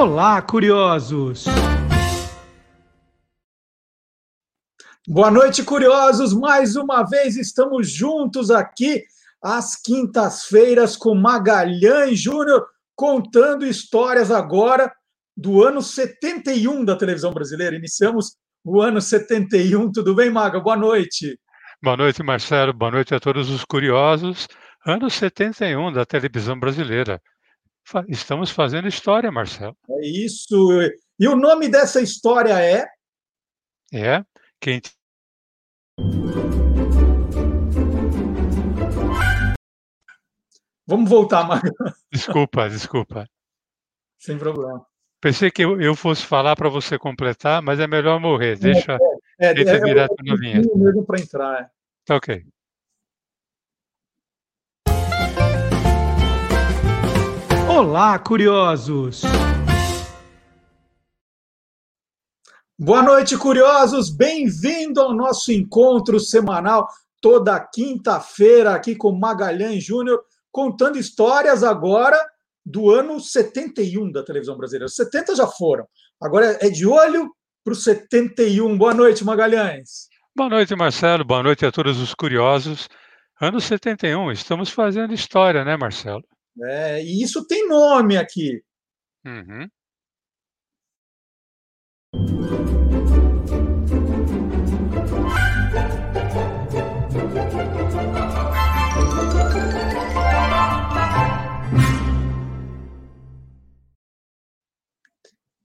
Olá, curiosos! Boa noite, curiosos! Mais uma vez estamos juntos aqui às quintas-feiras com Magalhães Júnior, contando histórias agora do ano 71 da televisão brasileira. Iniciamos o ano 71. Tudo bem, Maga? Boa noite. Boa noite, Marcelo. Boa noite a todos os curiosos. Ano 71 da televisão brasileira. Estamos fazendo história, Marcelo. É isso. E o nome dessa história é? É quem. Vamos voltar, Marcos. Desculpa, desculpa. Sem problema. Pensei que eu, fosse falar para você completar, mas é melhor morrer. Deixa é, é, é, é direto vinheta. mesmo para entrar. É. Tá ok. Olá, curiosos! Boa noite, curiosos! Bem-vindo ao nosso encontro semanal, toda quinta-feira, aqui com Magalhães Júnior, contando histórias agora do ano 71 da televisão brasileira. Os 70 já foram. Agora é de olho para o 71. Boa noite, Magalhães. Boa noite, Marcelo. Boa noite a todos os curiosos. Ano 71, estamos fazendo história, né, Marcelo? É, e isso tem nome aqui. Uhum.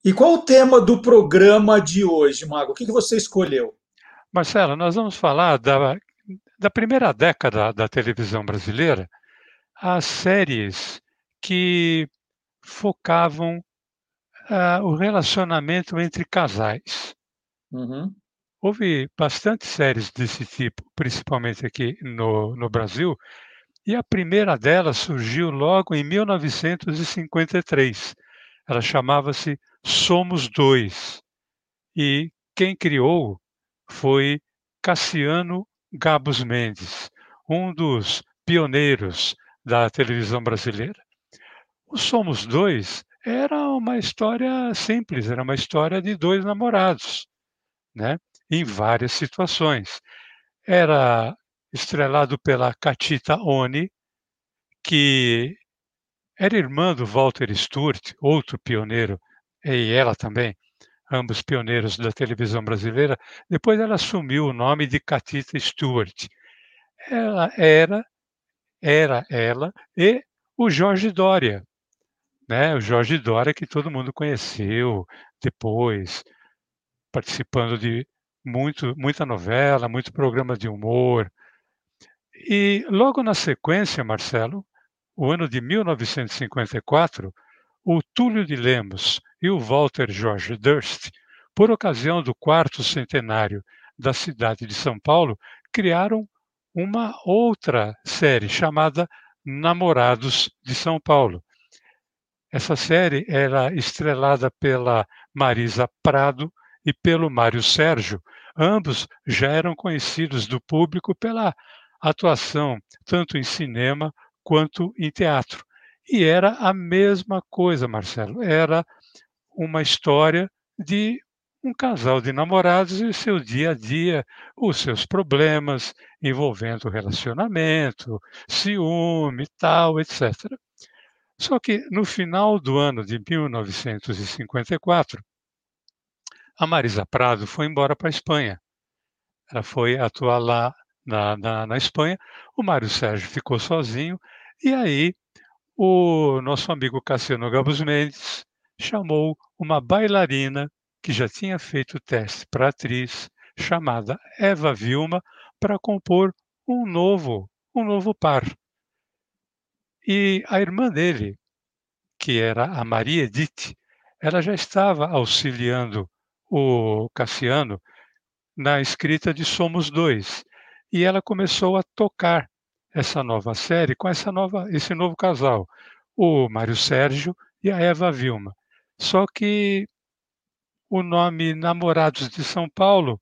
E qual o tema do programa de hoje, Mago? O que você escolheu? Marcelo, nós vamos falar da, da primeira década da televisão brasileira, as séries que focavam uh, o relacionamento entre casais. Uhum. Houve bastante séries desse tipo, principalmente aqui no, no Brasil, e a primeira delas surgiu logo em 1953. Ela chamava-se Somos Dois. E quem criou foi Cassiano Gabos Mendes, um dos pioneiros da televisão brasileira. O Somos Dois era uma história simples, era uma história de dois namorados, né? em várias situações. Era estrelado pela Catita Oni, que era irmã do Walter Sturt, outro pioneiro e ela também, ambos pioneiros da televisão brasileira. Depois ela assumiu o nome de Catita Stewart. Ela era, era ela e o Jorge Dória, né? O Jorge Dória que todo mundo conheceu depois, participando de muito, muita novela, muito programa de humor. E logo na sequência, Marcelo, o ano de 1954, o Túlio de Lemos e o Walter George Durst, por ocasião do quarto centenário da cidade de São Paulo, criaram uma outra série chamada Namorados de São Paulo. Essa série era estrelada pela Marisa Prado e pelo Mário Sérgio. Ambos já eram conhecidos do público pela atuação tanto em cinema quanto em teatro. E era a mesma coisa, Marcelo. Era uma história de um casal de namorados e seu dia a dia, os seus problemas envolvendo relacionamento, ciúme, tal, etc. Só que no final do ano de 1954, a Marisa Prado foi embora para a Espanha. Ela foi atuar lá na, na, na Espanha. O Mário Sérgio ficou sozinho e aí o nosso amigo Cassiano Gabus Mendes chamou uma bailarina que já tinha feito teste para atriz, chamada Eva Vilma, para compor um novo, um novo par. E a irmã dele, que era a Maria Edith, ela já estava auxiliando o Cassiano na escrita de Somos Dois. E ela começou a tocar essa nova série com essa nova, esse novo casal, o Mário Sérgio e a Eva Vilma. Só que o nome Namorados de São Paulo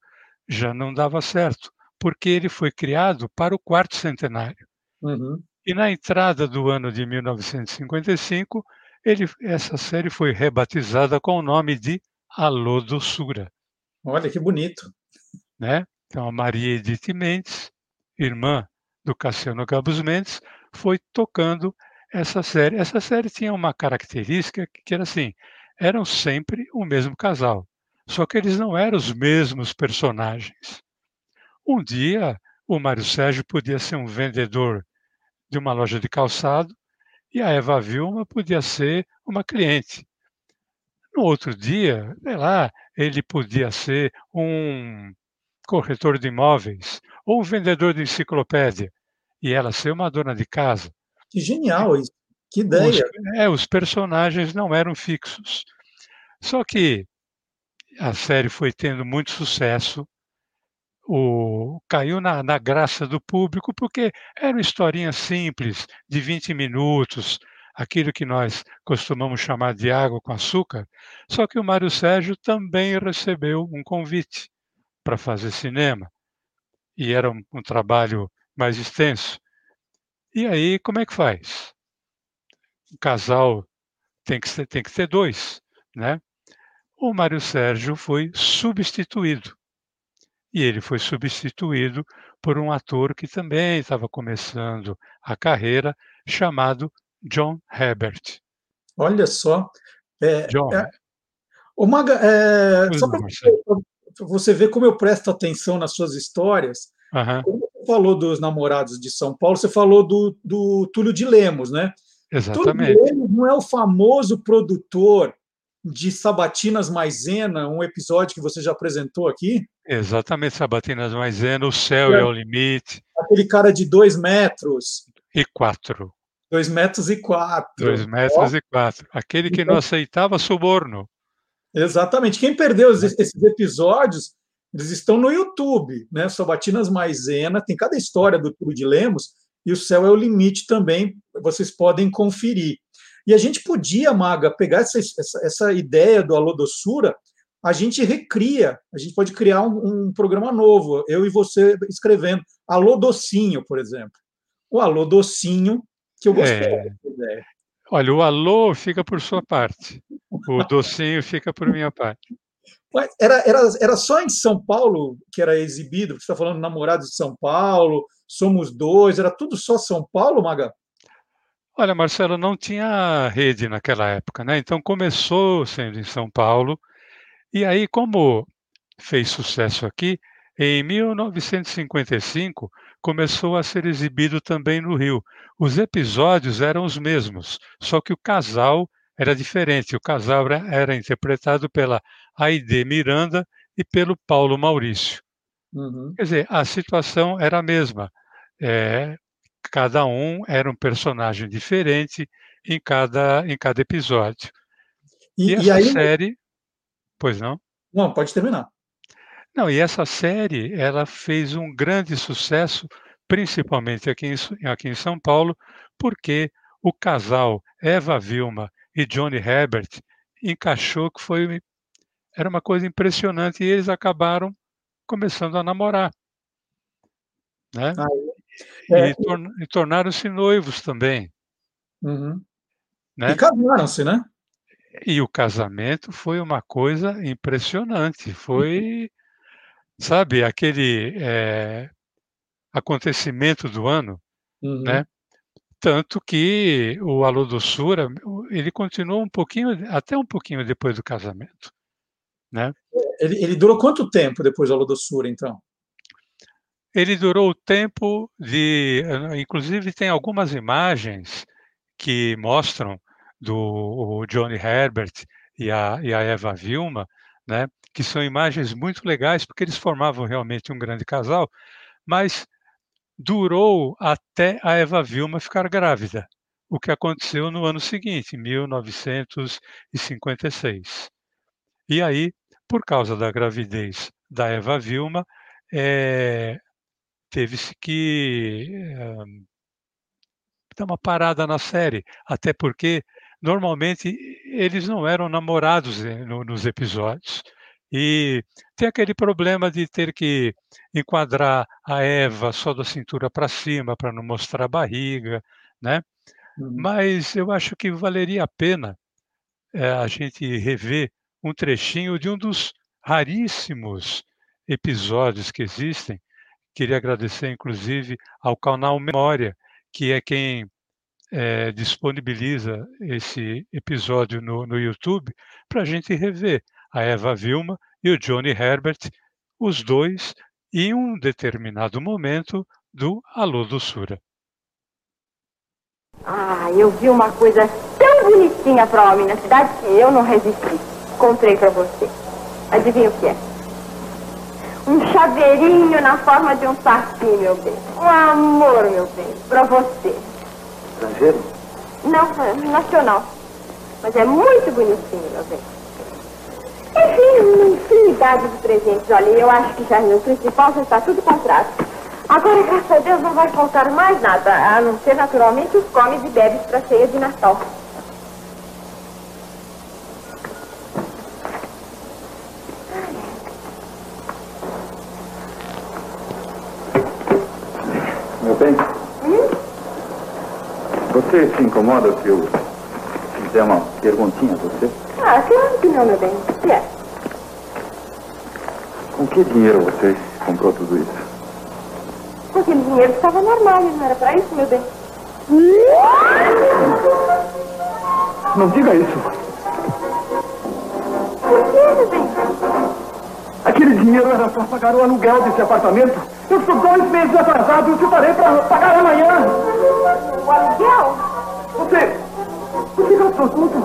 já não dava certo, porque ele foi criado para o quarto centenário. Uhum. E na entrada do ano de 1955, ele, essa série foi rebatizada com o nome de Alô Doçura. Olha que bonito. Né? Então, a Maria Edith Mendes, irmã do Cassiano Gabus Mendes, foi tocando essa série. Essa série tinha uma característica que era assim: eram sempre o mesmo casal, só que eles não eram os mesmos personagens. Um dia, o Mário Sérgio podia ser um vendedor de uma loja de calçado e a Eva Vilma podia ser uma cliente. No outro dia, sei lá, ele podia ser um corretor de imóveis ou um vendedor de enciclopédia e ela ser uma dona de casa. Que genial isso. Que ideia. Os, é, os personagens não eram fixos. Só que a série foi tendo muito sucesso, o, caiu na, na, graça do público, porque era uma historinha simples, de 20 minutos, aquilo que nós costumamos chamar de água com açúcar. Só que o Mário Sérgio também recebeu um convite para fazer cinema, e era um, um trabalho mais extenso. E aí, como é que faz? Casal tem que, ser, tem que ter dois, né? O Mário Sérgio foi substituído e ele foi substituído por um ator que também estava começando a carreira, chamado John Herbert. Olha só. É, John. É, o Maga, é, só para você ver como eu presto atenção nas suas histórias. Uhum. Você falou dos namorados de São Paulo, você falou do, do Túlio de Lemos, né? Exatamente. De Lemos não é o famoso produtor de Sabatinas Maisena, um episódio que você já apresentou aqui? Exatamente, Sabatinas Maisena, o céu é, é o limite. Aquele cara de dois metros. E quatro. Dois metros e quatro. Dois metros Ó. e quatro. Aquele que então, não aceitava suborno. Exatamente. Quem perdeu esses episódios, eles estão no YouTube, né? Sabatinas Maisena, tem cada história do Túlio de Lemos, e o céu é o limite também, vocês podem conferir. E a gente podia, Maga, pegar essa, essa, essa ideia do Alô Doçura, a gente recria, a gente pode criar um, um, programa novo, eu e você escrevendo Alô Docinho, por exemplo. O Alô Docinho, que eu gostei é. dessa ideia. Olha, o alô fica por sua parte, o docinho fica por minha parte. Era, era, era só em São Paulo que era exibido? Você está falando Namorados de São Paulo, Somos Dois, era tudo só São Paulo, Maga? Olha, Marcelo, não tinha rede naquela época, né? Então começou sendo em São Paulo, e aí, como fez sucesso aqui, em 1955 começou a ser exibido também no Rio. Os episódios eram os mesmos, só que o casal era diferente. O casal era, era interpretado pela Aide Miranda e pelo Paulo Maurício. Uhum. Quer dizer, a situação era a mesma. É, cada um era um personagem diferente em cada, em cada episódio. E, e essa e aí... série. Pois não? Não, pode terminar. Não, e essa série ela fez um grande sucesso, principalmente aqui em, aqui em São Paulo, porque o casal Eva Vilma e Johnny Herbert encaixou que foi era uma coisa impressionante e eles acabaram começando a namorar, né? Ah, é. E, tor e tornaram-se noivos também. Uhum. Né? E casaram-se, né? E o casamento foi uma coisa impressionante. Foi, sabe, aquele é, acontecimento do ano, uhum. né? Tanto que o Alô Doçura, ele continuou um pouquinho, até um pouquinho depois do casamento, né? Ele, ele durou quanto tempo depois do Alô Doçura, então? Ele durou o tempo de. Inclusive, tem algumas imagens que mostram do Johnny Herbert e a, e a Eva Vilma, né, que são imagens muito legais, porque eles formavam realmente um grande casal, mas durou até a Eva Vilma ficar grávida, o que aconteceu no ano seguinte, 1956. E aí, por causa da gravidez da Eva Vilma, é, teve-se que uh, dar uma parada na série, até porque normalmente eles não eram namorados eh, no, nos episódios. E tem aquele problema de ter que enquadrar a Eva só da cintura para cima para não mostrar a barriga, né? Uhum. Mas eu acho que valeria a pena é, a gente rever um trechinho de um dos raríssimos episódios que existem. Queria agradecer, inclusive, ao canal Memória, que é quem é, disponibiliza esse episódio no, no YouTube, para a gente rever a Eva Vilma e o Johnny Herbert, os dois, em um determinado momento do Alô Doçura. Ah, eu vi uma coisa tão bonitinha para homem na cidade que eu não resisti. Comprei para você. Adivinha o que é? Um chaveirinho na forma de um saci, meu bem. Um amor, meu bem, para você. Estrangeiro? Não, é nacional. Mas é muito bonitinho, meu bem. Enfim, uma infinidade de presentes. Olha, eu acho que já no principal já está tudo comprado. Agora, graças a Deus, não vai faltar mais nada, a não ser naturalmente os comes e bebes para a ceia de Natal. Você se incomoda se eu fizer uma perguntinha a você? Ah, claro que não, meu bem. O que é? Com que dinheiro você comprou tudo isso? Aquele dinheiro estava no armário, não era para isso, meu bem? Não diga isso. Por que, meu bem? Aquele dinheiro era para pagar o aluguel desse apartamento. Eu estou dois meses atrasado e eu te parei para pagar amanhã. O aluguel? Você. Você gastou tudo?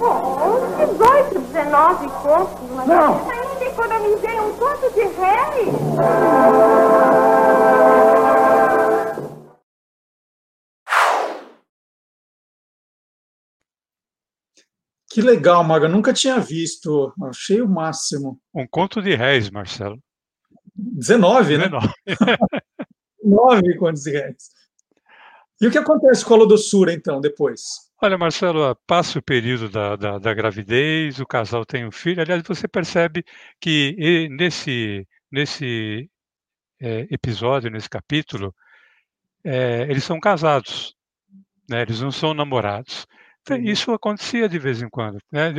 Oh, 18, 19 contos, mas Não. eu ainda economizei um conto de réis. Que legal, Maga. Nunca tinha visto. Achei o máximo. Um conto de réis, Marcelo. 19, né? 19. 9 contos de réis. E o que acontece com a lodossura, então, depois? Olha, Marcelo, passa o período da, da, da gravidez, o casal tem um filho. Aliás, você percebe que nesse, nesse é, episódio, nesse capítulo, é, eles são casados, né? eles não são namorados. Então, Uhum. Isso acontecia de vez em quando. Né?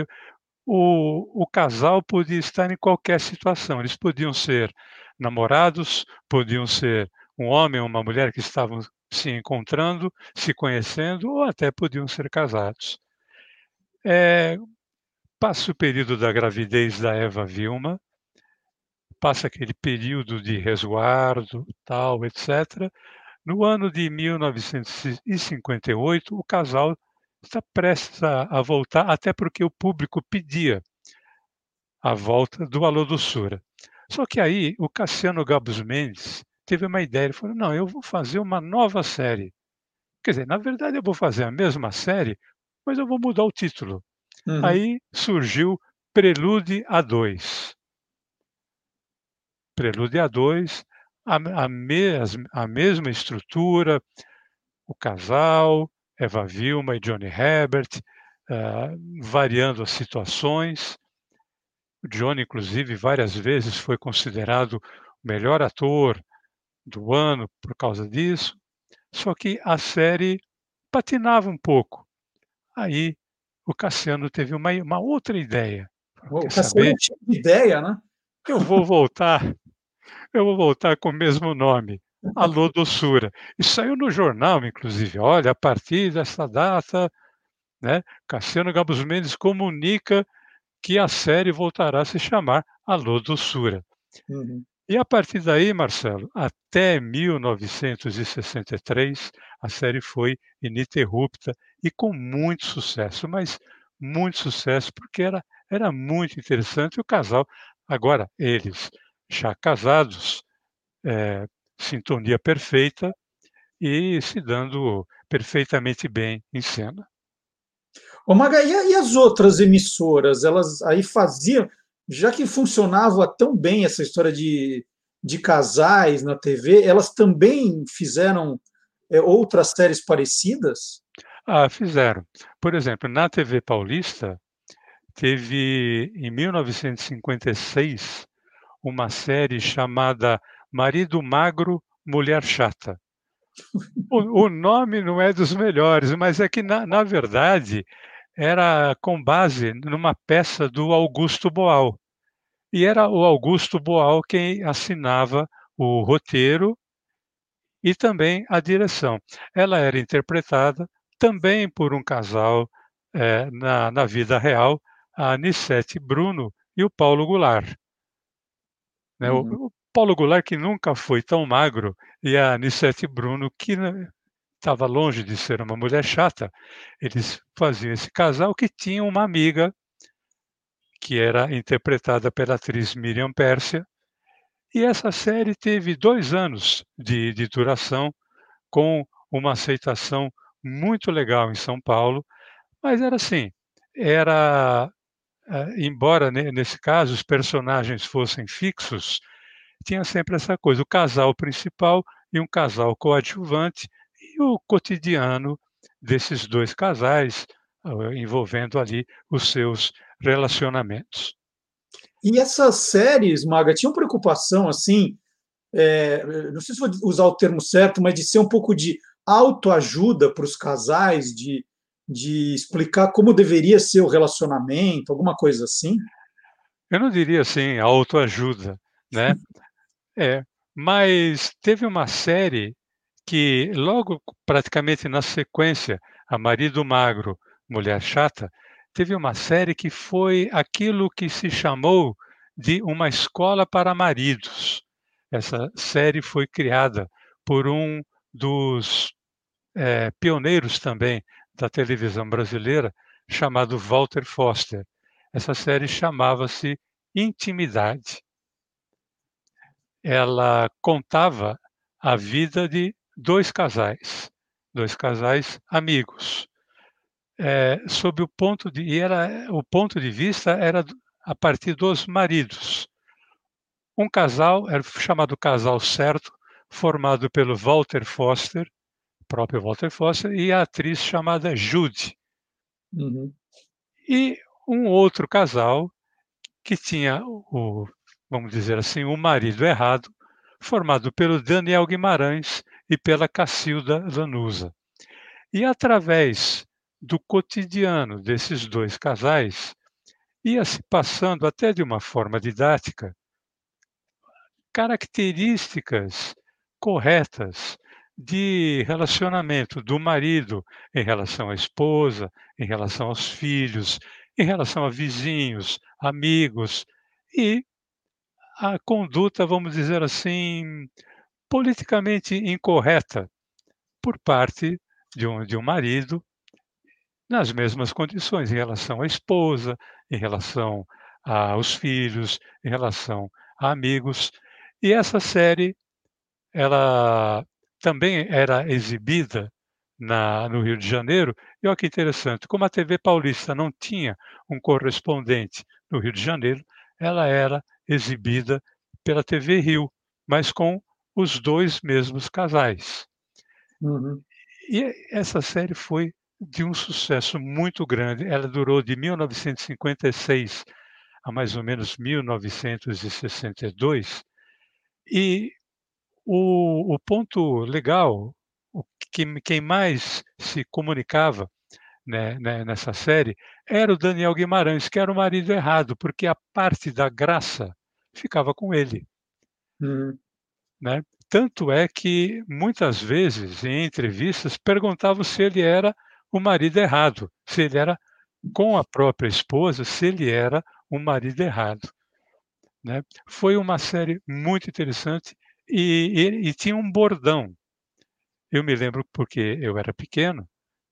O, o casal podia estar em qualquer situação. Eles podiam ser namorados, podiam ser um homem ou uma mulher que estavam se encontrando, se conhecendo, ou até podiam ser casados. É, passa o período da gravidez da Eva Vilma, passa aquele período de resguardo, tal, etc. No ano de 1958, o casal está prestes a, voltar, até porque o público pedia a volta do Alô Doçura. Só que aí o Cassiano Gabus Mendes teve uma ideia, ele falou, não, eu vou fazer uma nova série. Quer dizer, na verdade eu vou fazer a mesma série, mas eu vou mudar o título. Uhum. Aí surgiu Prelude A2. Prelude A2, a, a, mes, a mesma estrutura, o casal, Eva Vilma e Johnny Herbert, uh, variando as situações. O Johnny, inclusive, várias vezes foi considerado o melhor ator do ano por causa disso. Só que a série patinava um pouco. Aí o Cassiano teve uma, uma outra ideia. O Quer Cassiano saber? tinha ideia, né? Eu vou voltar, eu vou voltar com o mesmo nome, Alô Doçura. E saiu no jornal, inclusive. Olha, a partir dessa data, né, Cassiano Gabus Mendes comunica que a série voltará a se chamar Alô Doçura. Uhum. E a partir daí, Marcelo, até 1963, a série foi ininterrupta e com muito sucesso, mas muito sucesso, porque era, era muito interessante. O casal, agora eles já casados, é, sintonia perfeita e se dando perfeitamente bem em cena. Ô, Maga, e, e as outras emissoras? Elas aí faziam, já que funcionava tão bem essa história de, de casais na TV, elas também fizeram é, outras séries parecidas? Ah, fizeram. Por exemplo, na TV Paulista, teve em 1956 uma série chamada Marido Magro, Mulher Chata, O, o, nome não é dos melhores, mas é que, na, na verdade, era com base numa peça do Augusto Boal. E era o Augusto Boal quem assinava o roteiro e também a direção. Ela era interpretada também por um casal é, na, na vida real, a Anissete Bruno e o Paulo Goulart. Né? Uhum. O, o, Paulo Goulart, que nunca foi tão magro, e a Anissete Bruno, que estava longe de ser uma mulher chata, eles faziam esse casal que tinha uma amiga que era interpretada pela atriz Miriam Pérsia, e essa série teve dois anos de, de duração, com uma aceitação muito legal em São Paulo, mas era assim, era eh, embora nesse caso os personagens fossem fixos, tinha sempre essa coisa, o casal principal e um casal coadjuvante o cotidiano desses dois casais envolvendo ali os seus relacionamentos. E essas séries, Maga, tinham preocupação assim, é, não sei se vou usar o termo certo, mas de ser um pouco de autoajuda para os casais, de, de explicar como deveria ser o relacionamento, alguma coisa assim? Eu não diria assim, autoajuda, né? é, mas teve uma série que logo praticamente na sequência, a Marido Magro, Mulher Chata, teve uma série que foi aquilo que se chamou de uma escola para maridos. Essa série foi criada por um dos é, pioneiros também da televisão brasileira, chamado Walter Foster. Essa série chamava-se Intimidade. Ela contava a vida de dois casais, dois casais amigos. É, sob o ponto de e era o ponto de vista era a partir dos maridos. Um casal era chamado casal certo, formado pelo Walter Foster, próprio Walter Foster, e a atriz chamada Judy. Uhum. E um outro casal que tinha o, vamos dizer assim, o marido errado, formado pelo Daniel Guimarães e pela Cacilda Lanusa. E através do cotidiano desses dois casais, ia se passando até de uma forma didática características corretas de relacionamento do marido em relação à esposa, em relação aos filhos, em relação a vizinhos, amigos e a conduta, vamos dizer assim, politicamente incorreta por parte de um, de um marido nas mesmas condições em relação à esposa, em relação aos filhos, em relação a amigos. E essa série, ela também era exibida na, no Rio de Janeiro. E olha que interessante, como a TV Paulista não tinha um correspondente no Rio de Janeiro, ela era exibida pela TV Rio, mas com os dois mesmos casais. Uhum. E essa série foi de um sucesso muito grande. Ela durou de 1956 a mais ou menos 1962. E o, o ponto legal, o, que, quem mais se comunicava né, né, nessa série era o Daniel Guimarães, que era o marido errado, porque a parte da graça ficava com ele. Uhum. Né? Tanto é que muitas vezes em entrevistas perguntavam se ele era o marido errado, se ele era com a própria esposa, se ele era o marido errado. Né? Foi uma série muito interessante e, e, e, tinha um bordão. Eu me lembro porque eu era pequeno,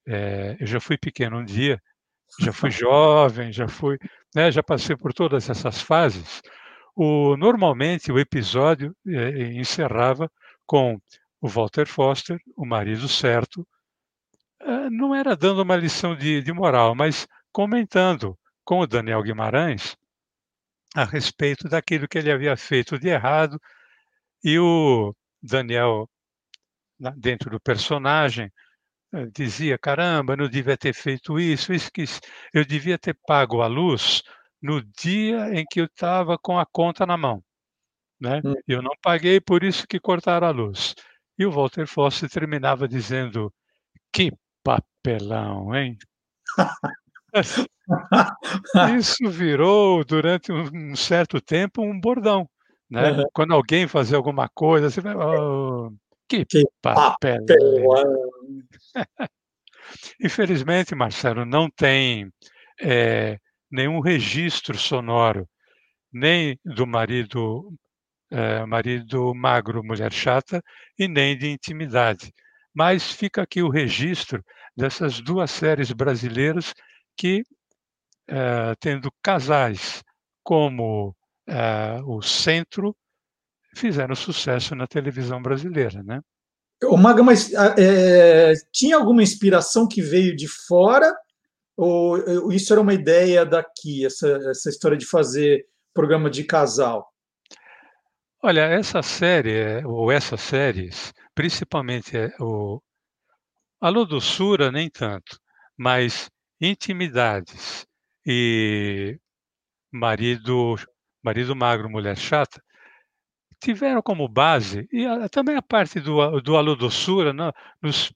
é, eu já fui pequeno um dia, já fui jovem, já fui, né, já passei por todas essas fases. O, normalmente o episódio é, encerrava com o Walter Foster, o marido certo, é, não era dando uma lição de, de moral, mas comentando com o Daniel Guimarães a respeito daquilo que ele havia feito de errado e o Daniel, dentro do personagem, eh, dizia: caramba, não devia ter feito isso, isso que eu devia ter pago a luz no dia em que eu estava com a conta na mão. Né? Hum. Eu não paguei, por isso que cortaram a luz. E o Walter Fosse terminava dizendo: Que papelão, hein? Isso virou, durante um certo tempo, um bordão. Né? Uhum. Quando alguém fazia alguma coisa, você vai. Oh, que, que papelão! papelão. Infelizmente, Marcelo, não tem é, nenhum registro sonoro, nem do marido, é, marido magro, mulher chata, e nem de intimidade. Mas fica aqui o registro dessas duas séries brasileiras que, é, tendo casais como é, o centro, fizeram sucesso na televisão brasileira, né? O Maga, mas é, tinha alguma inspiração que veio de fora? Ou isso era uma ideia daqui, essa, essa história de fazer programa de casal? Olha, essa série, ou essas séries, principalmente é, o Alô Doçura, nem tanto, mas Intimidades e Marido, marido Magro, Mulher Chata, tiveram como base, e a, também a parte do, do Alô Doçura, né, nos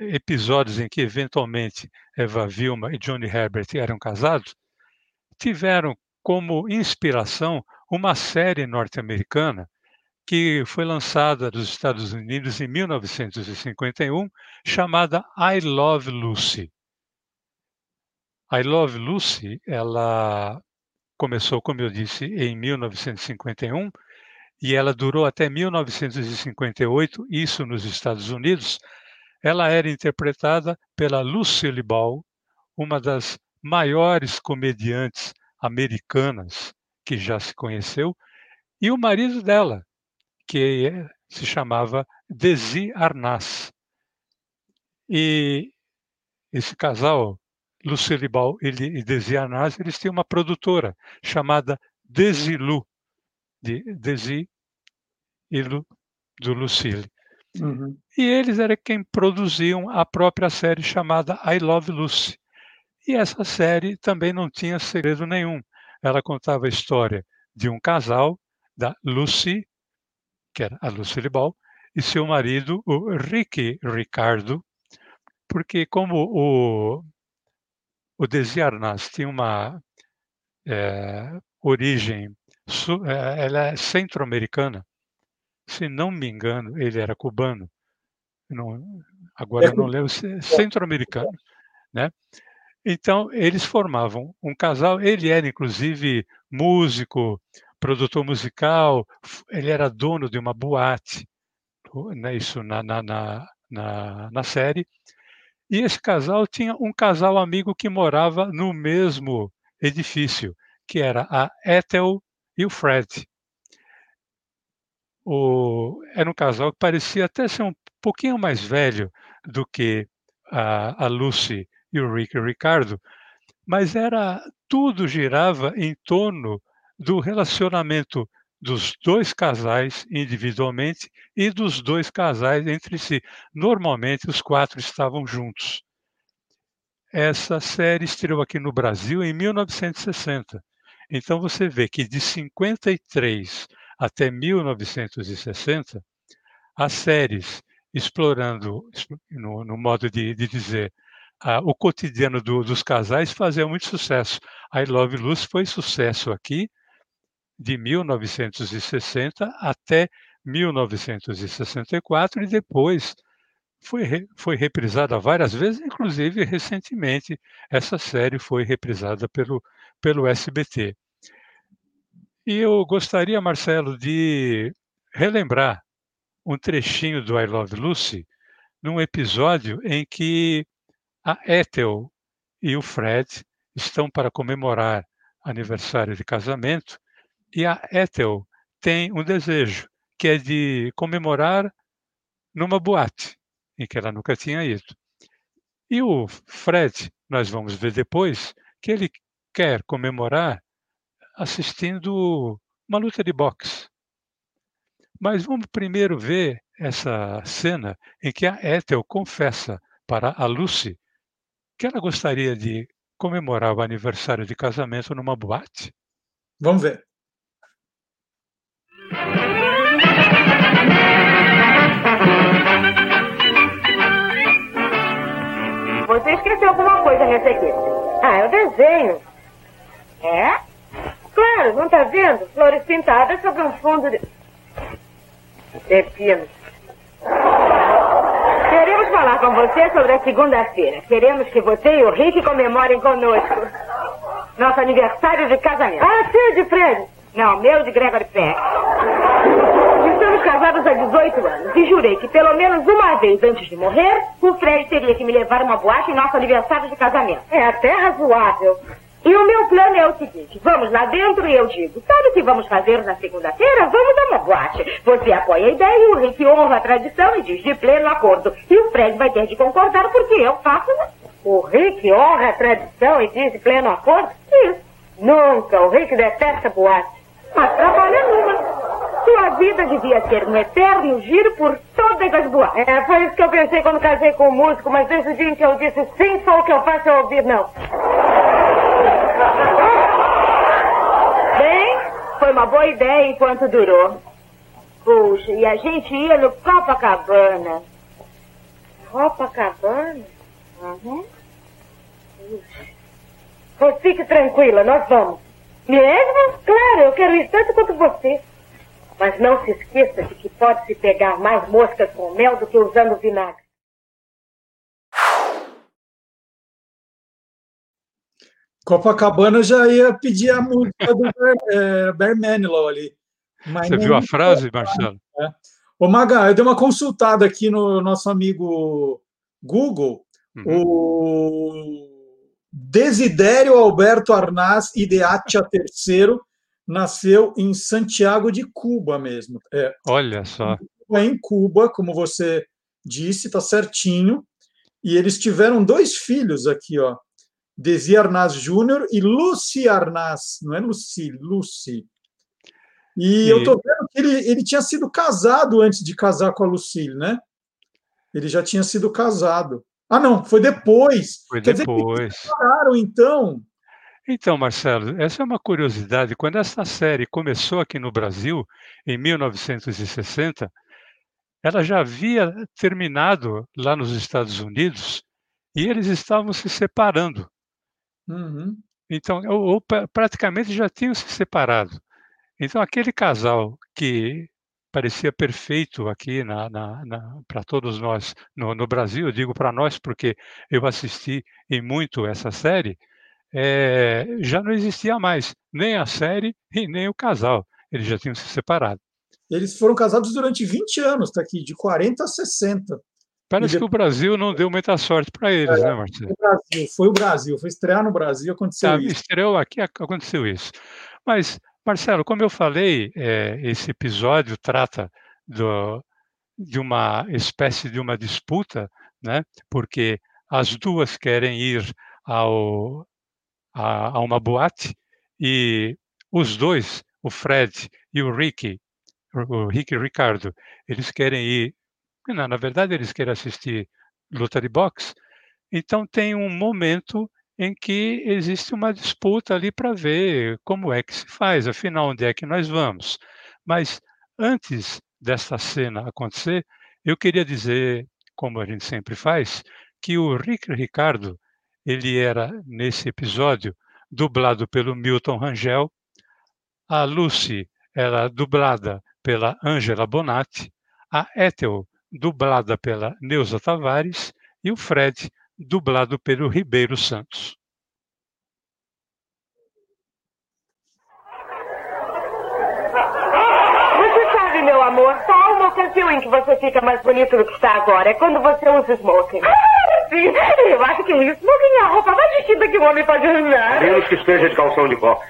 episódios em que eventualmente Eva Vilma e Johnny Herbert eram casados, tiveram como inspiração uma série norte-americana que foi lançada nos Estados Unidos em 1951, chamada I Love Lucy. I Love Lucy, ela começou, como eu disse, em 1951 e ela durou até 1958, isso nos Estados Unidos. Ela era interpretada pela Lucille Ball, uma das maiores comediantes americanas que já se conheceu, e o marido dela, que se chamava Desi Arnaz. E esse casal, Lucille Ball e Desi Arnaz, eles têm uma produtora chamada Desilu, de Desi e Lu, do Lucille. Uhum. E eles eram quem produziam a própria série chamada I Love Lucy. E essa série também não tinha segredo nenhum. Ela contava a história de um casal, da Lucy, que era a Lucille Ball, e seu marido, o Ricky Ricardo, porque como o, o Desi Arnaz tinha uma é, origem, é, ela é centro-americana, se não me engano, ele era cubano, não, agora eu não lembro, centro-americano, né? Então, eles formavam um casal, ele era inclusive músico, produtor musical, ele era dono de uma boate, né, isso na, na, na, na, na série, e esse casal tinha um casal amigo que morava no mesmo edifício, que era a Ethel e o Fred o, era um casal que parecia até ser um pouquinho mais velho do que a, a Lucy e o Rick e o Ricardo, mas era tudo girava em torno do relacionamento dos dois casais individualmente e dos dois casais entre si. Normalmente os quatro estavam juntos. Essa série estreou aqui no Brasil em 1960. Então você vê que de 53 até 1960, as séries explorando, no, no modo de, de dizer, o cotidiano do, dos casais faziam muito sucesso. I Love Lucy foi sucesso aqui de 1960 até 1964 e depois foi, foi reprisada várias vezes, inclusive recentemente essa série foi reprisada pelo, pelo SBT. E eu gostaria, Marcelo, de relembrar um trechinho do I Love Lucy num episódio em que a Ethel e o Fred estão para comemorar aniversário de casamento e a Ethel tem um desejo que é de comemorar numa boate em que ela nunca tinha ido. E o Fred, nós vamos ver depois, que ele quer comemorar assistindo uma luta de boxe. Mas vamos primeiro ver essa cena em que a Ethel confessa para a Lucy que ela gostaria de comemorar o aniversário de casamento numa boate. Vamos ver. Você esqueceu alguma coisa nesse aqui. Ah, é o desenho. É? Claro, não tá vendo? Flores pintadas sobre um fundo de... Pepino. Queremos falar com você sobre a segunda-feira. Queremos que você e o Rick comemorem conosco. Nosso aniversário de casamento. Ah, seu de Fred. Não, meu de Gregory Peck. Estamos casados há 18 anos e jurei que pelo menos uma vez antes de morrer, o Fred teria que me levar uma boate em nosso aniversário de casamento. É até razoável. E o meu plano é o seguinte: vamos lá dentro e eu digo, sabe o que vamos fazer na segunda-feira? Vamos a uma boate. Você apoia a ideia e o Rick honra a tradição e diz de pleno acordo. E o Fred vai ter de concordar porque eu faço. O Rick honra a tradição e diz de pleno acordo? Isso. Nunca. O Rick detesta boate. Mas trabalha numa. Sua vida devia ser um eterno giro por todas as boates. É, foi isso que eu pensei quando casei com o músico, mas desde o dia em que eu disse sim, só o que eu faço é ouvir não. Bem, foi uma boa ideia enquanto durou. Puxa, e a gente ia no Copacabana. Copacabana? Uhum. Puxa. Fique tranquila, nós vamos. Mesmo? Claro, eu quero ir tanto quanto você. Mas não se esqueça de que pode-se pegar mais moscas com mel do que usando vinagre. Copacabana já ia pedir a música do Bear, é, Bear Manilow ali. Mas Você viu a frase, Marcelo? Ô, Maga, eu dei uma consultada aqui no nosso amigo Google. Uhum. O Desidério Alberto Arnaz Ideatia III nasceu em Santiago de Cuba mesmo. É, Olha só. é em Cuba, como você disse, está certinho. E eles tiveram dois filhos aqui, ó. Desi Arnaz Júnior e Lucy Arnaz. Não é Lucy, Lucy. E, E- eu tô vendo que ele, ele tinha sido casado antes de casar com a Lucille, né? Ele já tinha sido casado. Ah, não, foi depois. Foi Quer dizer que depois. eles separaram, então. Então, Marcelo, essa é uma curiosidade. Quando essa série começou aqui no Brasil, em 1960, ela já havia terminado lá nos Estados Unidos e eles estavam se separando. Uhum. Então, ou, ou pra- praticamente já tinham se separado. Então, aquele casal que parecia perfeito aqui na, para todos nós no, no Brasil, eu digo para nós porque eu assisti em muito essa série, eh, já não existia mais nem a série e nem o casal. Eles já tinham se separado. Eles foram casados durante 20 anos, tá aqui, de 40 a 60. Parece E que o Brasil não deu muita sorte para eles, né, Marcelo? O Brasil, foi o Brasil, foi estrear no Brasil, aconteceu Tá, isso. estreou aqui, ac- aconteceu isso. Mas, Marcelo, como eu falei, eh, esse episódio trata do, de uma espécie de uma disputa, né? Porque as duas querem ir ao, a, a uma boate e os dois, o Fred e o Ricky, o o Ricky e o Ricardo, eles querem ir. Não, na verdade, eles querem assistir luta de boxe. Então tem um momento em que existe uma disputa ali para ver como é que se faz, afinal, onde é que nós vamos. Mas antes dessa cena acontecer, eu queria dizer, como a gente sempre faz, que o Rick Ricardo, ele era, nesse episódio, dublado pelo Milton Rangel, a Lucy era dublada pela Angela Bonatti, a Ethel, dublada pela Neuza Tavares, e o Fred, dublado pelo Ribeiro Santos. Você sabe, meu amor, só há uma ocasião em que você fica mais bonito do que está agora. É quando você usa smoking. Ah, sim. Eu acho que o smoking é a roupa mais vestida que um homem pode usar. Menos que esteja de calção de boxe.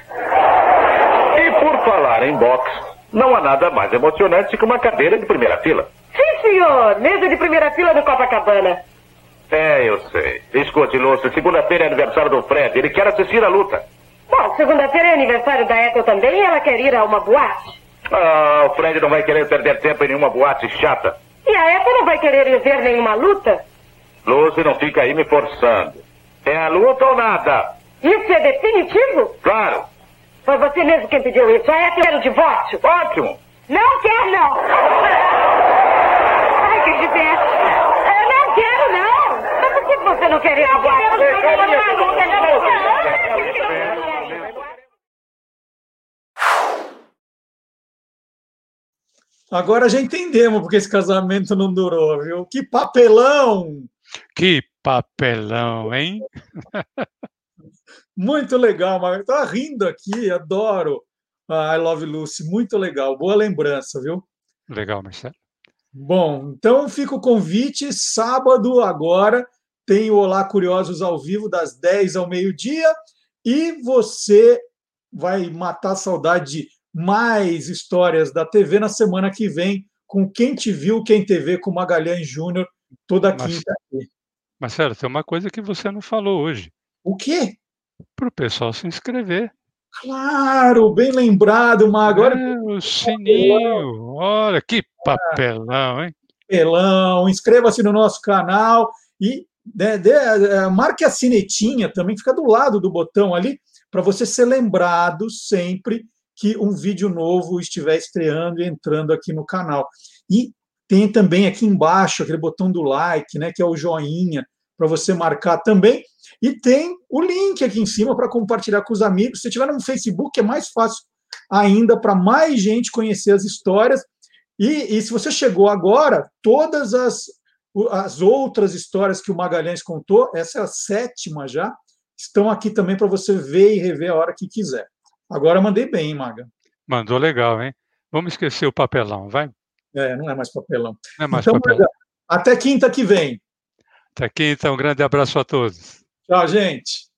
E por falar em boxe, não há nada mais emocionante que uma cadeira de primeira fila. Senhor. Mesa de primeira fila do Copacabana. É, eu sei. Escute, Lúcio, segunda-feira é aniversário do Fred. Ele quer assistir a luta. Bom, segunda-feira é aniversário da Ethel também e ela quer ir a uma boate. Ah, o Fred não vai querer perder tempo em nenhuma boate chata. E a Ethel não vai querer ir ver nenhuma luta. Lúcio, não fica aí me forçando. É a luta ou nada? Isso é definitivo? Claro. Foi você mesmo quem pediu isso. A Ethel quer o divórcio. Ótimo. Não quer, não. Mais de perto. Eu não quero, não. Mas por que você não? Agora já entendemos porque esse casamento não durou, viu? Que papelão! Que papelão, hein? Muito legal, eu tava rindo aqui, adoro. Ah, I Love Lucy, muito legal, boa lembrança, viu? Legal, Marcelo. Bom, então fica o convite, sábado agora tem o Olá Curiosos ao vivo das 10 ao meio-dia e você vai matar a saudade de mais histórias da TV na semana que vem com Quem Te Viu, Quem TV com Magalhães Júnior, toda Mas- quinta. Marcelo, tem uma coisa que você não falou hoje. O quê? Para o pessoal se inscrever. Claro, bem lembrado, mas agora É, o sininho. Olha, que papelão, hein? pelão, inscreva-se no nosso canal e né, eh, marque a sinetinha também, fica do lado do botão ali, para você ser lembrado sempre que um vídeo novo estiver estreando e entrando aqui no canal. E tem também aqui embaixo aquele botão do like, né, que é o joinha, para você marcar também. E tem o link aqui em cima para compartilhar com os amigos. Se tiver no Facebook, é mais fácil ainda para mais gente conhecer as histórias. E, e se você chegou agora, todas as, as outras histórias que o Magalhães contou, essa é a sétima já, estão aqui também para você ver e rever a hora que quiser. Agora mandei bem, hein, Maga. Mandou legal, hein? Vamos esquecer o papelão, vai? É, não é mais papelão. Não é mais Então, papelão. Maga, até quinta que vem. Até aqui, então, um grande abraço a todos. Tchau, gente.